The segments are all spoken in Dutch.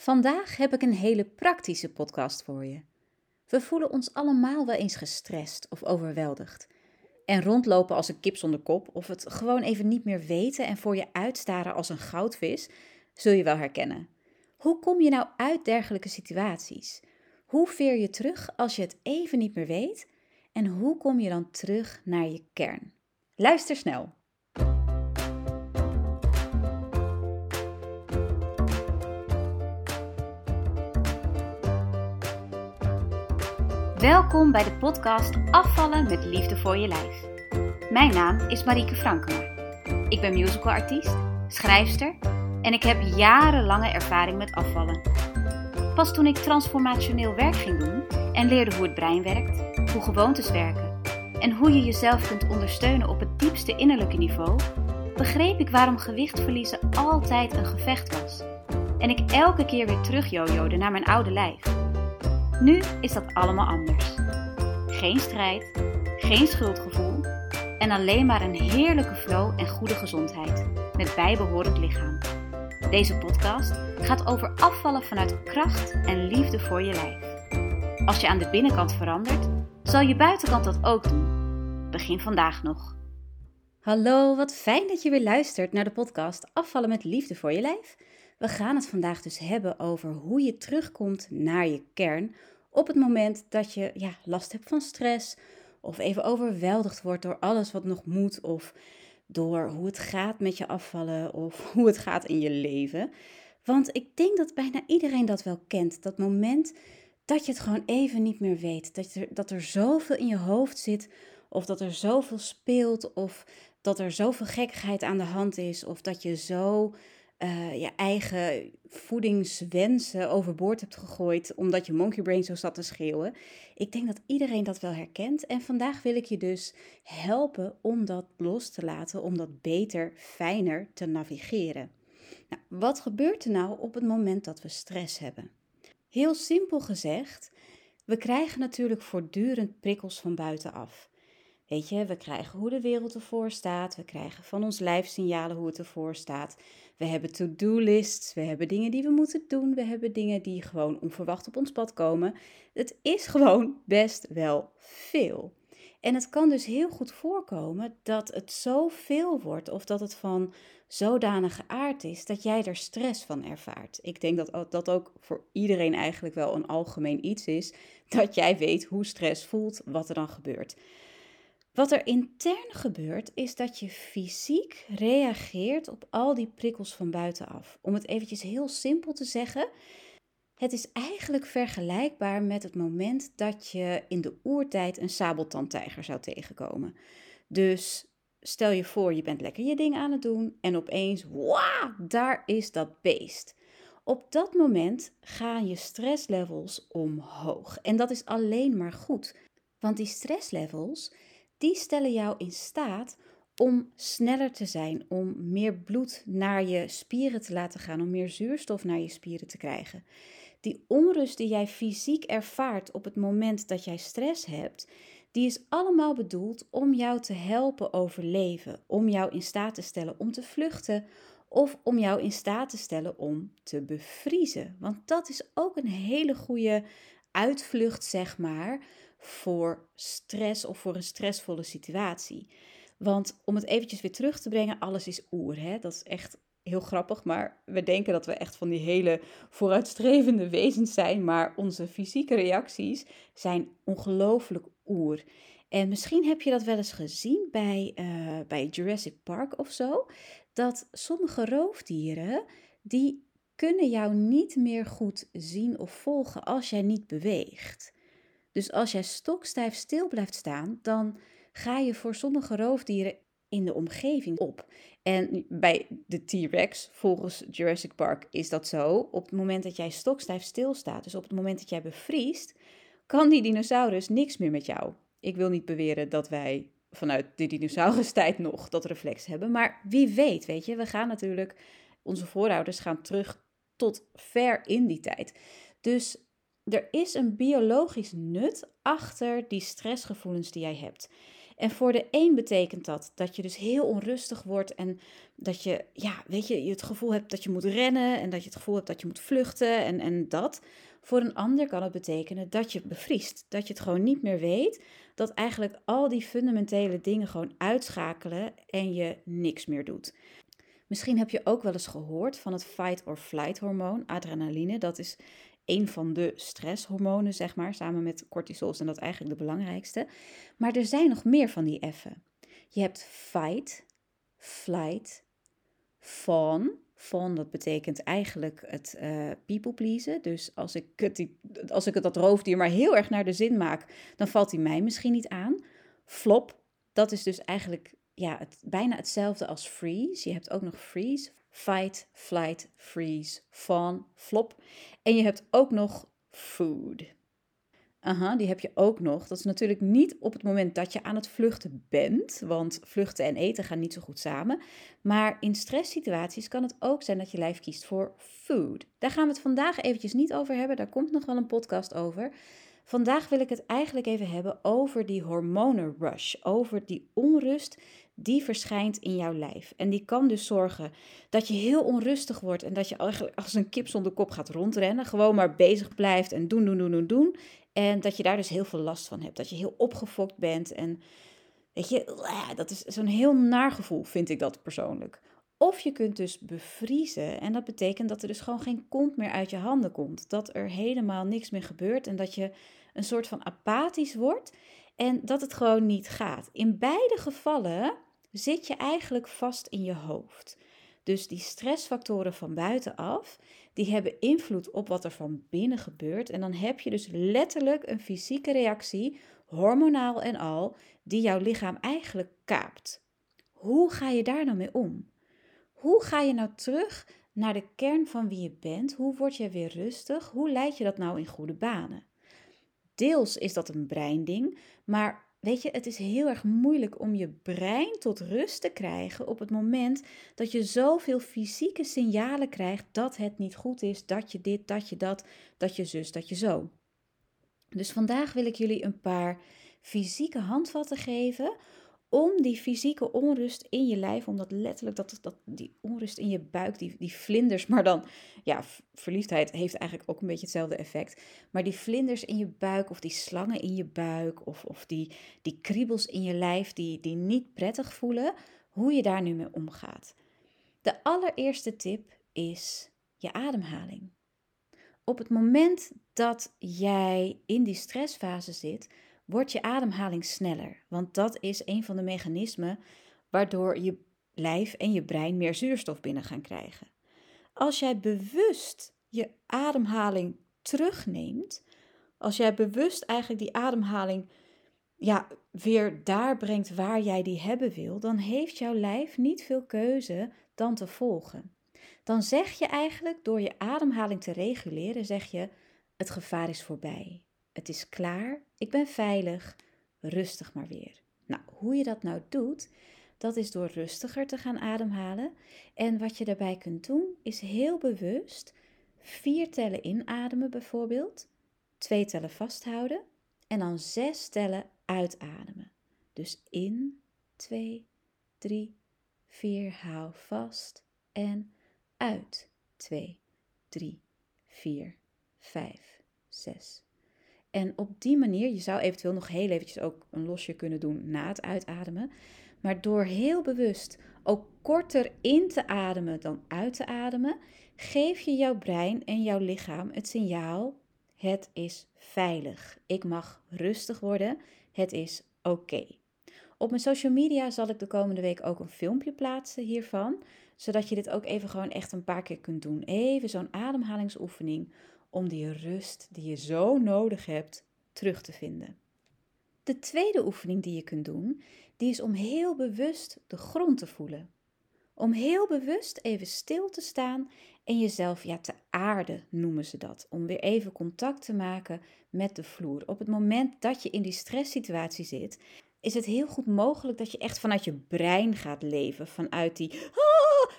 Vandaag heb ik een hele praktische podcast voor je. We voelen ons allemaal wel eens gestrest of overweldigd. En rondlopen als een kip zonder kop of het gewoon even niet meer weten en voor je uitstaren als een goudvis, zul je wel herkennen. Hoe kom je nou uit dergelijke situaties? Hoe veer je terug als je het even niet meer weet? En hoe kom je dan terug naar je kern? Luister snel. Welkom bij de podcast Afvallen met Liefde voor je Lijf. Mijn naam is Marieke Frankema. Ik ben musicalartiest, schrijfster en ik heb jarenlange ervaring met afvallen. Pas toen ik transformationeel werk ging doen en leerde hoe het brein werkt, hoe gewoontes werken en hoe je jezelf kunt ondersteunen op het diepste innerlijke niveau, begreep ik waarom gewicht verliezen altijd een gevecht was. En ik elke keer weer terug naar mijn oude lijf. Nu is dat allemaal anders. Geen strijd, geen schuldgevoel en alleen maar een heerlijke flow en goede gezondheid met bijbehorend lichaam. Deze podcast gaat over afvallen vanuit kracht en liefde voor je lijf. Als je aan de binnenkant verandert, zal je buitenkant dat ook doen. Begin vandaag nog. Hallo, wat fijn dat je weer luistert naar de podcast Afvallen met liefde voor je lijf. We gaan het vandaag dus hebben over hoe je terugkomt naar je kern op het moment dat je ja, last hebt van stress of even overweldigd wordt door alles wat nog moet of door hoe het gaat met je afvallen of hoe het gaat in je leven. Want ik denk dat bijna iedereen dat wel kent. Dat moment dat je het gewoon even niet meer weet. Dat er, dat er zoveel in je hoofd zit of dat er zoveel speelt of dat er zoveel gekkigheid aan de hand is of dat je zo uh, je eigen voedingswensen overboord hebt gegooid omdat je monkey brain zo zat te schreeuwen. Ik denk dat iedereen dat wel herkent en vandaag wil ik je dus helpen om dat los te laten, om dat beter, fijner te navigeren. Nou, wat gebeurt er nou op het moment dat we stress hebben? Heel simpel gezegd, we krijgen natuurlijk voortdurend prikkels van buitenaf. Weet je, we krijgen hoe de wereld ervoor staat. We krijgen van ons lijf signalen hoe het ervoor staat. We hebben to-do-lists. We hebben dingen die we moeten doen. We hebben dingen die gewoon onverwacht op ons pad komen. Het is gewoon best wel veel. En het kan dus heel goed voorkomen dat het zoveel wordt of dat het van zodanige aard is dat jij er stress van ervaart. Ik denk dat dat ook voor iedereen eigenlijk wel een algemeen iets is, dat jij weet hoe stress voelt, wat er dan gebeurt. Wat er intern gebeurt, is dat je fysiek reageert op al die prikkels van buitenaf. Om het eventjes heel simpel te zeggen, het is eigenlijk vergelijkbaar met het moment dat je in de oertijd een sabeltandtijger zou tegenkomen. Dus stel je voor, je bent lekker je ding aan het doen en opeens, wauw, daar is dat beest. Op dat moment gaan je stresslevels omhoog. En dat is alleen maar goed. Want die stresslevels die stellen jou in staat om sneller te zijn, om meer bloed naar je spieren te laten gaan, om meer zuurstof naar je spieren te krijgen. Die onrust die jij fysiek ervaart op het moment dat jij stress hebt, die is allemaal bedoeld om jou te helpen overleven, om jou in staat te stellen om te vluchten of om jou in staat te stellen om te bevriezen. Want dat is ook een hele goede uitvlucht, zeg maar, voor stress of voor een stressvolle situatie. Want om het eventjes weer terug te brengen, alles is oer. Hè? Dat is echt heel grappig, maar we denken dat we echt van die hele vooruitstrevende wezens zijn, maar onze fysieke reacties zijn ongelooflijk oer. En misschien heb je dat wel eens gezien bij, uh, bij Jurassic Park of zo, dat sommige roofdieren, die kunnen jou niet meer goed zien of volgen als jij niet beweegt. Dus als jij stokstijf stil blijft staan, dan ga je voor sommige roofdieren in de omgeving op. En bij de T-Rex, volgens Jurassic Park, is dat zo. Op het moment dat jij stokstijf stilstaat, dus op het moment dat jij bevriest, kan die dinosaurus niks meer met jou. Ik wil niet beweren dat wij vanuit de dinosaurustijd nog dat reflex hebben, maar wie weet, weet je, we gaan natuurlijk, onze voorouders gaan terug tot ver in die tijd. Dus er is een biologisch nut achter die stressgevoelens die jij hebt. En voor de een betekent dat dat je dus heel onrustig wordt en dat je, ja, weet je, je het gevoel hebt dat je moet rennen en dat je het gevoel hebt dat je moet vluchten en, en dat. Voor een ander kan het betekenen dat je bevriest, dat je het gewoon niet meer weet, dat eigenlijk al die fundamentele dingen gewoon uitschakelen en je niks meer doet. Misschien heb je ook wel eens gehoord van het fight or flight hormoon, adrenaline. Dat is een van de stresshormonen, zeg maar. Samen met cortisol zijn dat eigenlijk de belangrijkste. Maar er zijn nog meer van die F'en. Je hebt fight, flight, fawn. Fawn, dat betekent eigenlijk het uh, people pleasen. Dus als ik, het, als ik het dat roofdier maar heel erg naar de zin maak, dan valt hij mij misschien niet aan. Flop, dat is dus eigenlijk ja, het, bijna hetzelfde als freeze. Je hebt ook nog freeze, fight, flight, freeze, fawn, flop. En je hebt ook nog food. Aha, die heb je ook nog. Dat is natuurlijk niet op het moment dat je aan het vluchten bent, want vluchten en eten gaan niet zo goed samen. Maar in stresssituaties kan het ook zijn dat je lijf kiest voor food. Daar gaan we het vandaag eventjes niet over hebben. Daar komt nog wel een podcast over. Vandaag wil ik het eigenlijk even hebben over die hormonenrush, over die onrust die verschijnt in jouw lijf. En die kan dus zorgen dat je heel onrustig wordt en dat je eigenlijk als een kip zonder kop gaat rondrennen, gewoon maar bezig blijft en doen, doen, doen, doen, doen. En dat je daar dus heel veel last van hebt, dat je heel opgefokt bent en weet je, dat is zo'n heel naar gevoel, vind ik dat persoonlijk. Of je kunt dus bevriezen en dat betekent dat er dus gewoon geen kont meer uit je handen komt. Dat er helemaal niks meer gebeurt en dat je een soort van apathisch wordt en dat het gewoon niet gaat. In beide gevallen zit je eigenlijk vast in je hoofd. Dus die stressfactoren van buitenaf, die hebben invloed op wat er van binnen gebeurt. En dan heb je dus letterlijk een fysieke reactie, hormonaal en al, die jouw lichaam eigenlijk kaapt. Hoe ga je daar nou mee om? Hoe ga je nou terug naar de kern van wie je bent? Hoe word je weer rustig? Hoe leid je dat nou in goede banen? Deels is dat een breinding, maar weet je, het is heel erg moeilijk om je brein tot rust te krijgen op het moment dat je zoveel fysieke signalen krijgt dat het niet goed is, dat je dit, dat je dat, dat je zus, dat je zo. Dus vandaag wil ik jullie een paar fysieke handvatten geven om die fysieke onrust in je lijf, om dat letterlijk, dat, dat, die onrust in je buik, die, die vlinders, maar dan, ja, verliefdheid heeft eigenlijk ook een beetje hetzelfde effect. Maar die vlinders in je buik, of die slangen in je buik, of, of die, die kriebels in je lijf, die, die niet prettig voelen, hoe je daar nu mee omgaat. De allereerste tip is je ademhaling. Op het moment dat jij in die stressfase zit, wordt je ademhaling sneller. Want dat is een van de mechanismen waardoor je lijf en je brein meer zuurstof binnen gaan krijgen. Als jij bewust je ademhaling terugneemt, als jij bewust eigenlijk die ademhaling ja, weer daar brengt waar jij die hebben wil, dan heeft jouw lijf niet veel keuze dan te volgen. Dan zeg je eigenlijk door je ademhaling te reguleren, zeg je het gevaar is voorbij. Het is klaar, ik ben veilig, rustig maar weer. Nou, hoe je dat nou doet, dat is door rustiger te gaan ademhalen. En wat je daarbij kunt doen, is heel bewust vier tellen inademen bijvoorbeeld, twee tellen vasthouden en dan zes tellen uitademen. Dus in, twee, drie, vier, hou vast en uit. Twee, drie, vier, vijf, zes, en op die manier, je zou eventueel nog heel eventjes ook een losje kunnen doen na het uitademen. Maar door heel bewust ook korter in te ademen dan uit te ademen, geef je jouw brein en jouw lichaam het signaal: het is veilig. Ik mag rustig worden. Het is oké. Op mijn social media zal ik de komende week ook een filmpje plaatsen hiervan, zodat je dit ook even gewoon echt een paar keer kunt doen. Even zo'n ademhalingsoefening om die rust die je zo nodig hebt terug te vinden. De tweede oefening die je kunt doen, die is om heel bewust de grond te voelen. Om heel bewust even stil te staan en jezelf ja, te aarden noemen ze dat. Om weer even contact te maken met de vloer. Op het moment dat je in die stresssituatie zit, is het heel goed mogelijk dat je echt vanuit je brein gaat leven. Vanuit die, ah,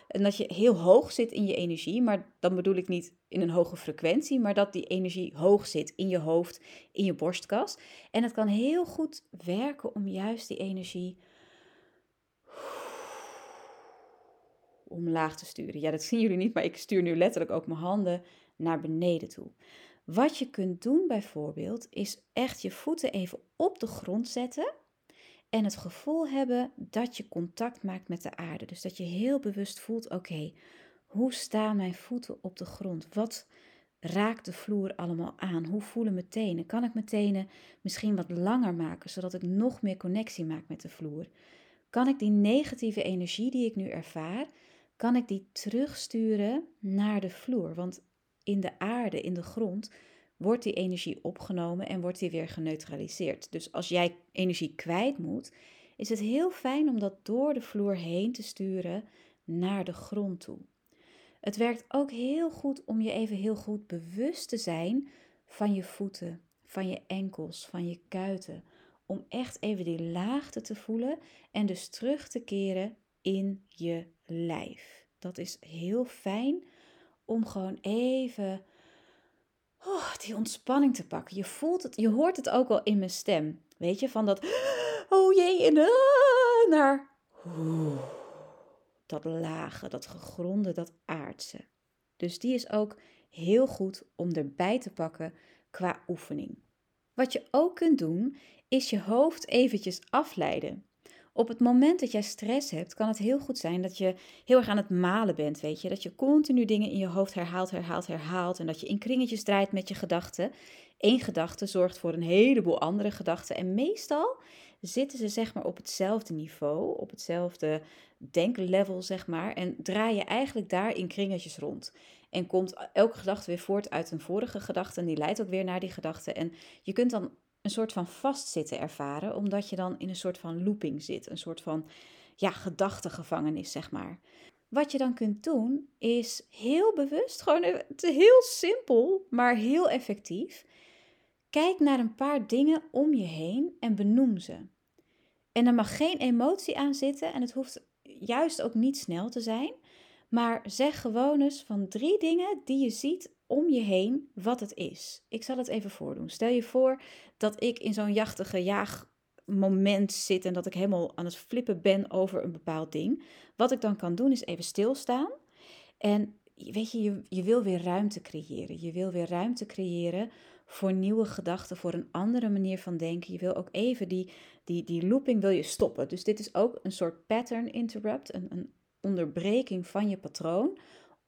en dat je heel hoog zit in je energie, maar dan bedoel ik niet in een hoge frequentie, maar dat die energie hoog zit in je hoofd, in je borstkas. En het kan heel goed werken om juist die energie omlaag te sturen. Ja, dat zien jullie niet, maar ik stuur nu letterlijk ook mijn handen naar beneden toe. Wat je kunt doen bijvoorbeeld, is echt je voeten even op de grond zetten en het gevoel hebben dat je contact maakt met de aarde. Dus dat je heel bewust voelt: oké, hoe staan mijn voeten op de grond? Wat raakt de vloer allemaal aan? Hoe voelen mijn tenen? Kan ik mijn tenen misschien wat langer maken, zodat ik nog meer connectie maak met de vloer? Kan ik die negatieve energie die ik nu ervaar, kan ik die terugsturen naar de vloer? Want in de aarde, in de grond, wordt die energie opgenomen en wordt die weer geneutraliseerd. Dus als jij energie kwijt moet, is het heel fijn om dat door de vloer heen te sturen naar de grond toe. Het werkt ook heel goed om je even heel goed bewust te zijn van je voeten, van je enkels, van je kuiten. Om echt even die laagte te voelen en dus terug te keren in je lijf. Dat is heel fijn om gewoon even oh, die ontspanning te pakken. Je voelt het, je hoort het ook wel in mijn stem. Weet je, van dat oh jee, en naar dat lage, dat gegronde, dat aardse. Dus die is ook heel goed om erbij te pakken qua oefening. Wat je ook kunt doen, is je hoofd eventjes afleiden. Op het moment dat jij stress hebt, kan het heel goed zijn dat je heel erg aan het malen bent, weet je. Dat je continu dingen in je hoofd herhaalt, herhaalt, herhaalt. En dat je in kringetjes draait met je gedachten. Eén gedachte zorgt voor een heleboel andere gedachten. En meestal zitten ze zeg maar op hetzelfde niveau, op hetzelfde denklevel zeg maar. En draai je eigenlijk daar in kringetjes rond. En komt elke gedachte weer voort uit een vorige gedachte en die leidt ook weer naar die gedachte. En je kunt dan een soort van vastzitten ervaren, omdat je dan in een soort van looping zit, een soort van ja, gedachtegevangenis, zeg maar. Wat je dan kunt doen, is heel bewust, gewoon heel simpel, maar heel effectief. Kijk naar een paar dingen om je heen en benoem ze. En er mag geen emotie aan zitten en het hoeft juist ook niet snel te zijn. Maar zeg gewoon eens van drie dingen die je ziet om je heen wat het is. Ik zal het even voordoen. Stel je voor dat ik in zo'n jachtige jaagmoment zit en dat ik helemaal aan het flippen ben over een bepaald ding. Wat ik dan kan doen is even stilstaan. En weet je, je, je wil weer ruimte creëren. Je wil weer ruimte creëren voor nieuwe gedachten, voor een andere manier van denken. Je wil ook even die, die, die looping wil je stoppen. Dus dit is ook een soort pattern interrupt, een, een onderbreking van je patroon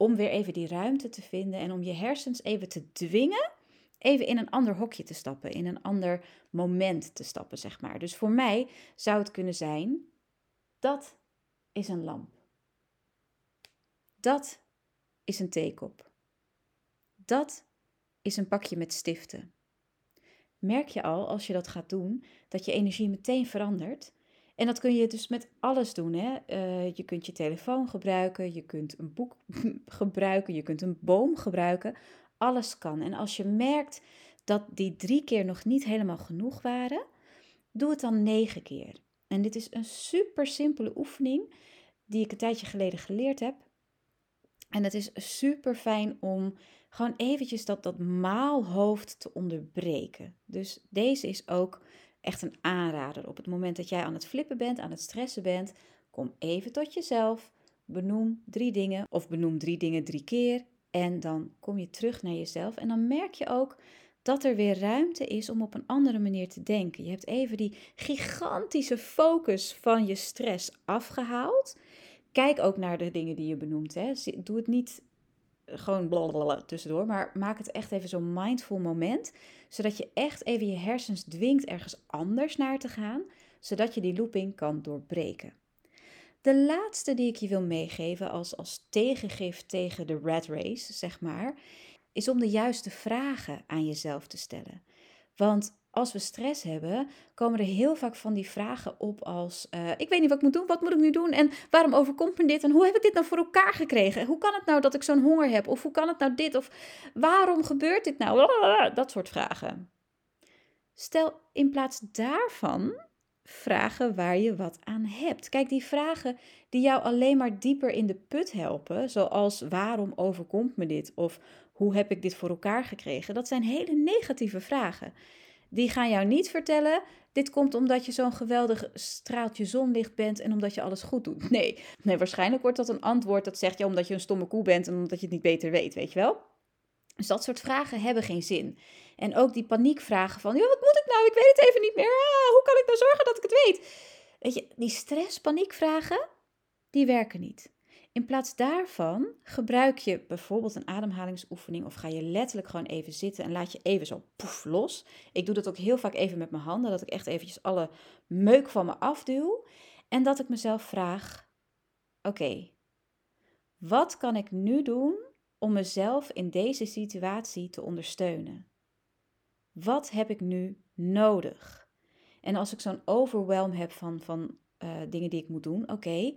om weer even die ruimte te vinden en om je hersens even te dwingen, even in een ander hokje te stappen, in een ander moment te stappen, zeg maar. Dus voor mij zou het kunnen zijn, dat is een lamp. Dat is een theekop. Dat is een pakje met stiften. Merk je al als je dat gaat doen dat je energie meteen verandert en dat kun je dus met alles doen. Hè? Uh, je kunt je telefoon gebruiken, je kunt een boek gebruiken, je kunt een boom gebruiken. Alles kan. En als je merkt dat die drie keer nog niet helemaal genoeg waren, doe het dan negen keer. En dit is een super simpele oefening die ik een tijdje geleden geleerd heb. En het is super fijn om gewoon eventjes dat, dat maalhoofd te onderbreken. Dus deze is ook echt een aanrader. Op het moment dat jij aan het flippen bent, aan het stressen bent, kom even tot jezelf. Benoem drie dingen of benoem drie dingen drie keer. En dan kom je terug naar jezelf. En dan merk je ook dat er weer ruimte is om op een andere manier te denken. Je hebt even die gigantische focus van je stress afgehaald. Kijk ook naar de dingen die je benoemt. Hè. Doe het niet gewoon blablabla tussendoor. Maar maak het echt even zo'n mindful moment. Zodat je echt even je hersens dwingt ergens anders naar te gaan. Zodat je die looping kan doorbreken. De laatste die ik je wil meegeven als, als tegengif tegen de rat race, zeg maar, is om de juiste vragen aan jezelf te stellen. Want als we stress hebben, komen er heel vaak van die vragen op als: uh, Ik weet niet wat ik moet doen, wat moet ik nu doen? En waarom overkomt me dit? En hoe heb ik dit nou voor elkaar gekregen? Hoe kan het nou dat ik zo'n honger heb? Of hoe kan het nou dit? Of waarom gebeurt dit nou? Dat soort vragen. Stel in plaats daarvan vragen waar je wat aan hebt. Kijk, die vragen die jou alleen maar dieper in de put helpen, zoals waarom overkomt me dit of hoe heb ik dit voor elkaar gekregen, dat zijn hele negatieve vragen. Die gaan jou niet vertellen, dit komt omdat je zo'n geweldig straaltje zonlicht bent en omdat je alles goed doet. Nee, nee waarschijnlijk wordt dat een antwoord dat zegt ja omdat je een stomme koe bent en omdat je het niet beter weet, weet je wel? Dus dat soort vragen hebben geen zin. En ook die paniekvragen van, ja, wat moet ik nou? Ik weet het even niet meer. Ah, hoe kan ik nou zorgen dat ik het weet? Weet je, die stress, paniekvragen, die werken niet. In plaats daarvan gebruik je bijvoorbeeld een ademhalingsoefening of ga je letterlijk gewoon even zitten en laat je even zo poef los. Ik doe dat ook heel vaak even met mijn handen, dat ik echt eventjes alle meuk van me afduw en dat ik mezelf vraag: oké, wat kan ik nu doen om mezelf in deze situatie te ondersteunen? Wat heb ik nu nodig? En als ik zo'n overwhelm heb van, van uh, dingen die ik moet doen, oké,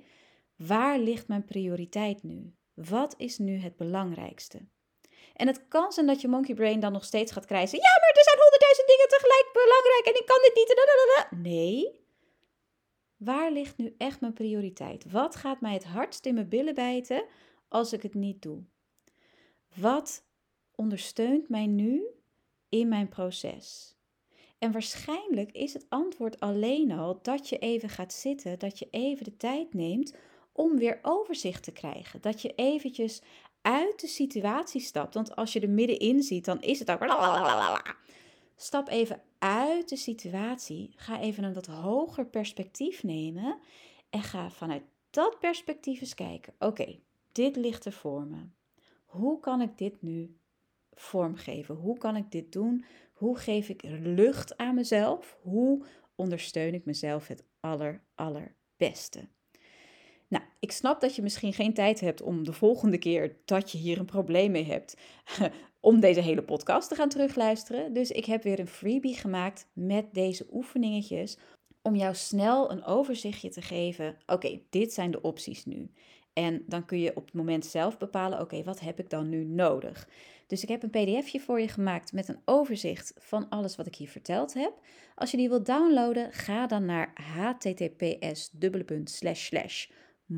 waar ligt mijn prioriteit nu? Wat is nu het belangrijkste? En het kan zijn dat je monkey brain dan nog steeds gaat krijgen. Ja, maar er zijn honderdduizend dingen tegelijk belangrijk en ik kan dit niet. Nee. Waar ligt nu echt mijn prioriteit? Wat gaat mij het hardst in mijn billen bijten als ik het niet doe? Wat ondersteunt mij nu in mijn proces? En waarschijnlijk is het antwoord alleen al dat je even gaat zitten, dat je even de tijd neemt om weer overzicht te krijgen. Dat je eventjes uit de situatie stapt. Want als je er middenin ziet, dan is het ook. Stap even uit de situatie. Ga even een wat hoger perspectief nemen. En ga vanuit dat perspectief eens kijken. Oké, dit ligt er voor me. Hoe kan ik dit nu vormgeven? Hoe kan ik dit doen? Hoe geef ik lucht aan mezelf? Hoe ondersteun ik mezelf het aller, allerbeste? Nou, ik snap dat je misschien geen tijd hebt om de volgende keer dat je hier een probleem mee hebt, om deze hele podcast te gaan terugluisteren. Dus ik heb weer een freebie gemaakt met deze oefeningetjes om jou snel een overzichtje te geven. Oké, dit zijn de opties nu. En dan kun je op het moment zelf bepalen, oké, wat heb ik dan nu nodig? Dus ik heb een pdfje voor je gemaakt met een overzicht van alles wat ik hier verteld heb. Als je die wilt downloaden, ga dan naar https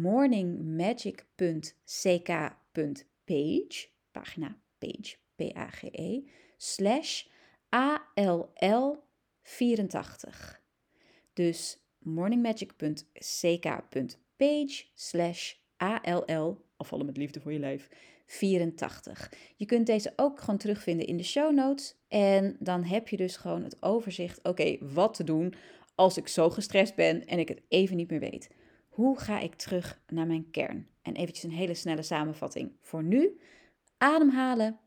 morningmagic.ck.page, pagina page, P-A-G-E, slash ALL84. Dus morningmagic.ck.page slash ALL, afvallen met liefde voor je lijf, 84. Je kunt deze ook gewoon terugvinden in de show notes. En dan heb je dus gewoon het overzicht, oké, wat te doen als ik zo gestrest ben en ik het even niet meer weet. Hoe ga ik terug naar mijn kern? En eventjes een hele snelle samenvatting voor nu. Ademhalen,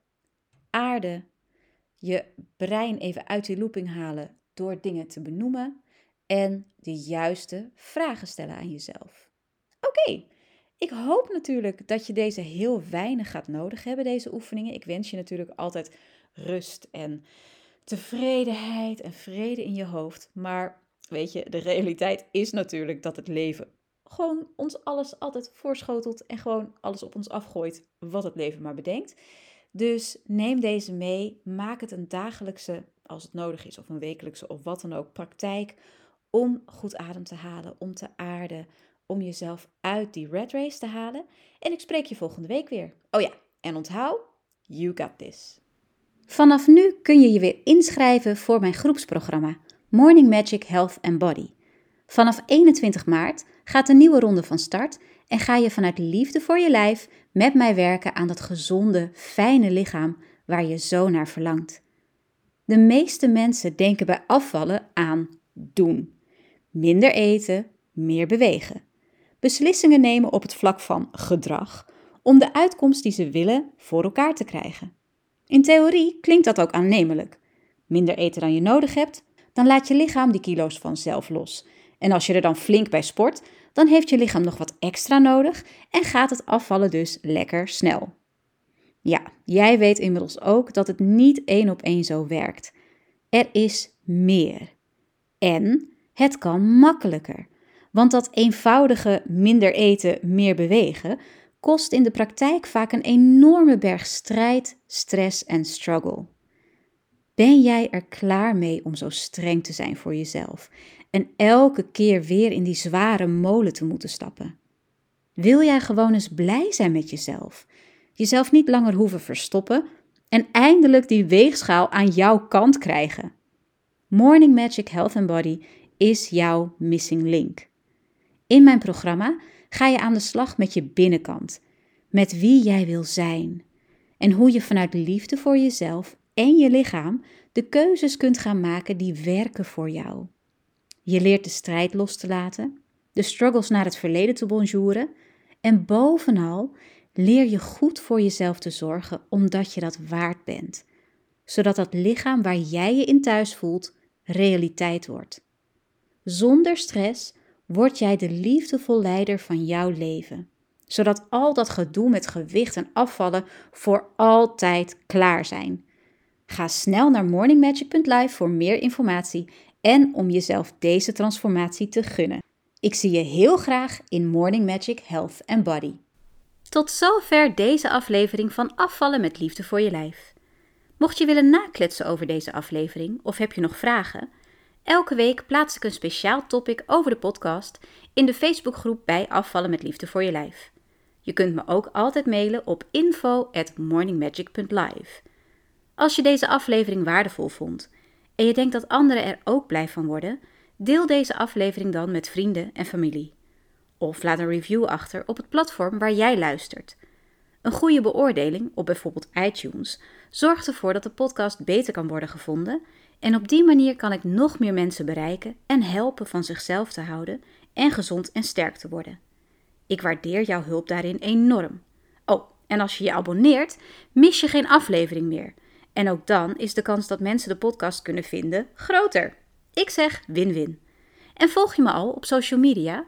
aarde, je brein even uit die looping halen door dingen te benoemen en de juiste vragen stellen aan jezelf. Oké, ik hoop natuurlijk dat je deze heel weinig gaat nodig hebben, deze oefeningen. Ik wens je natuurlijk altijd rust en tevredenheid en vrede in je hoofd. Maar weet je, de realiteit is natuurlijk dat het leven gewoon ons alles altijd voorschotelt en gewoon alles op ons afgooit wat het leven maar bedenkt. Dus neem deze mee, maak het een dagelijkse, als het nodig is, of een wekelijkse of wat dan ook, praktijk om goed adem te halen, om te aarden, om jezelf uit die red race te halen. En ik spreek je volgende week weer. Oh ja, en onthoud, you got this. Vanaf nu kun je je weer inschrijven voor mijn groepsprogramma Morning Magic Health and Body. Vanaf 21 maart gaat de nieuwe ronde van start en ga je vanuit liefde voor je lijf met mij werken aan dat gezonde, fijne lichaam waar je zo naar verlangt. De meeste mensen denken bij afvallen aan doen. Minder eten, meer bewegen. Beslissingen nemen op het vlak van gedrag om de uitkomst die ze willen voor elkaar te krijgen. In theorie klinkt dat ook aannemelijk. Minder eten dan je nodig hebt, dan laat je lichaam die kilo's vanzelf los en als je er dan flink bij sport, dan heeft je lichaam nog wat extra nodig en gaat het afvallen dus lekker snel. Ja, jij weet inmiddels ook dat het niet één op één zo werkt. Er is meer. En het kan makkelijker. Want dat eenvoudige minder eten, meer bewegen kost in de praktijk vaak een enorme berg strijd, stress en struggle. Ben jij er klaar mee om zo streng te zijn voor jezelf en elke keer weer in die zware molen te moeten stappen? Wil jij gewoon eens blij zijn met jezelf? Jezelf niet langer hoeven verstoppen en eindelijk die weegschaal aan jouw kant krijgen? Morning Magic Health and Body is jouw missing link. In mijn programma ga je aan de slag met je binnenkant, met wie jij wil zijn en hoe je vanuit liefde voor jezelf en je lichaam de keuzes kunt gaan maken die werken voor jou. Je leert de strijd los te laten, de struggles naar het verleden te bonjouren en bovenal leer je goed voor jezelf te zorgen omdat je dat waard bent, zodat dat lichaam waar jij je in thuis voelt realiteit wordt. Zonder stress word jij de liefdevol leider van jouw leven, zodat al dat gedoe met gewicht en afvallen voor altijd klaar zijn. Ga snel naar morningmagic.live voor meer informatie en om jezelf deze transformatie te gunnen. Ik zie je heel graag in Morning Magic Health and Body. Tot zover deze aflevering van Afvallen met Liefde voor je Lijf. Mocht je willen nakletsen over deze aflevering of heb je nog vragen, elke week plaats ik een speciaal topic over de podcast in de Facebookgroep bij Afvallen met Liefde voor je Lijf. Je kunt me ook altijd mailen op info@morningmagic.live. Als je deze aflevering waardevol vond en je denkt dat anderen er ook blij van worden, deel deze aflevering dan met vrienden en familie. Of laat een review achter op het platform waar jij luistert. Een goede beoordeling op bijvoorbeeld iTunes zorgt ervoor dat de podcast beter kan worden gevonden en op die manier kan ik nog meer mensen bereiken en helpen van zichzelf te houden en gezond en sterk te worden. Ik waardeer jouw hulp daarin enorm. Oh, en als je je abonneert, mis je geen aflevering meer. En ook dan is de kans dat mensen de podcast kunnen vinden groter. Ik zeg win-win. En volg je me al op social media?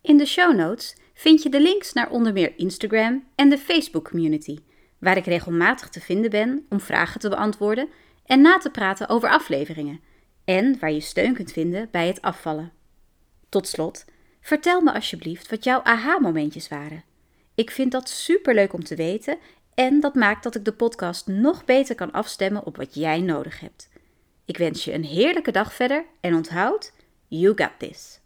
In de show notes vind je de links naar onder meer Instagram en de Facebook community, waar ik regelmatig te vinden ben om vragen te beantwoorden en na te praten over afleveringen, en waar je steun kunt vinden bij het afvallen. Tot slot, vertel me alsjeblieft wat jouw aha-momentjes waren. Ik vind dat superleuk om te weten en dat maakt dat ik de podcast nog beter kan afstemmen op wat jij nodig hebt. Ik wens je een heerlijke dag verder en onthoud, you got this.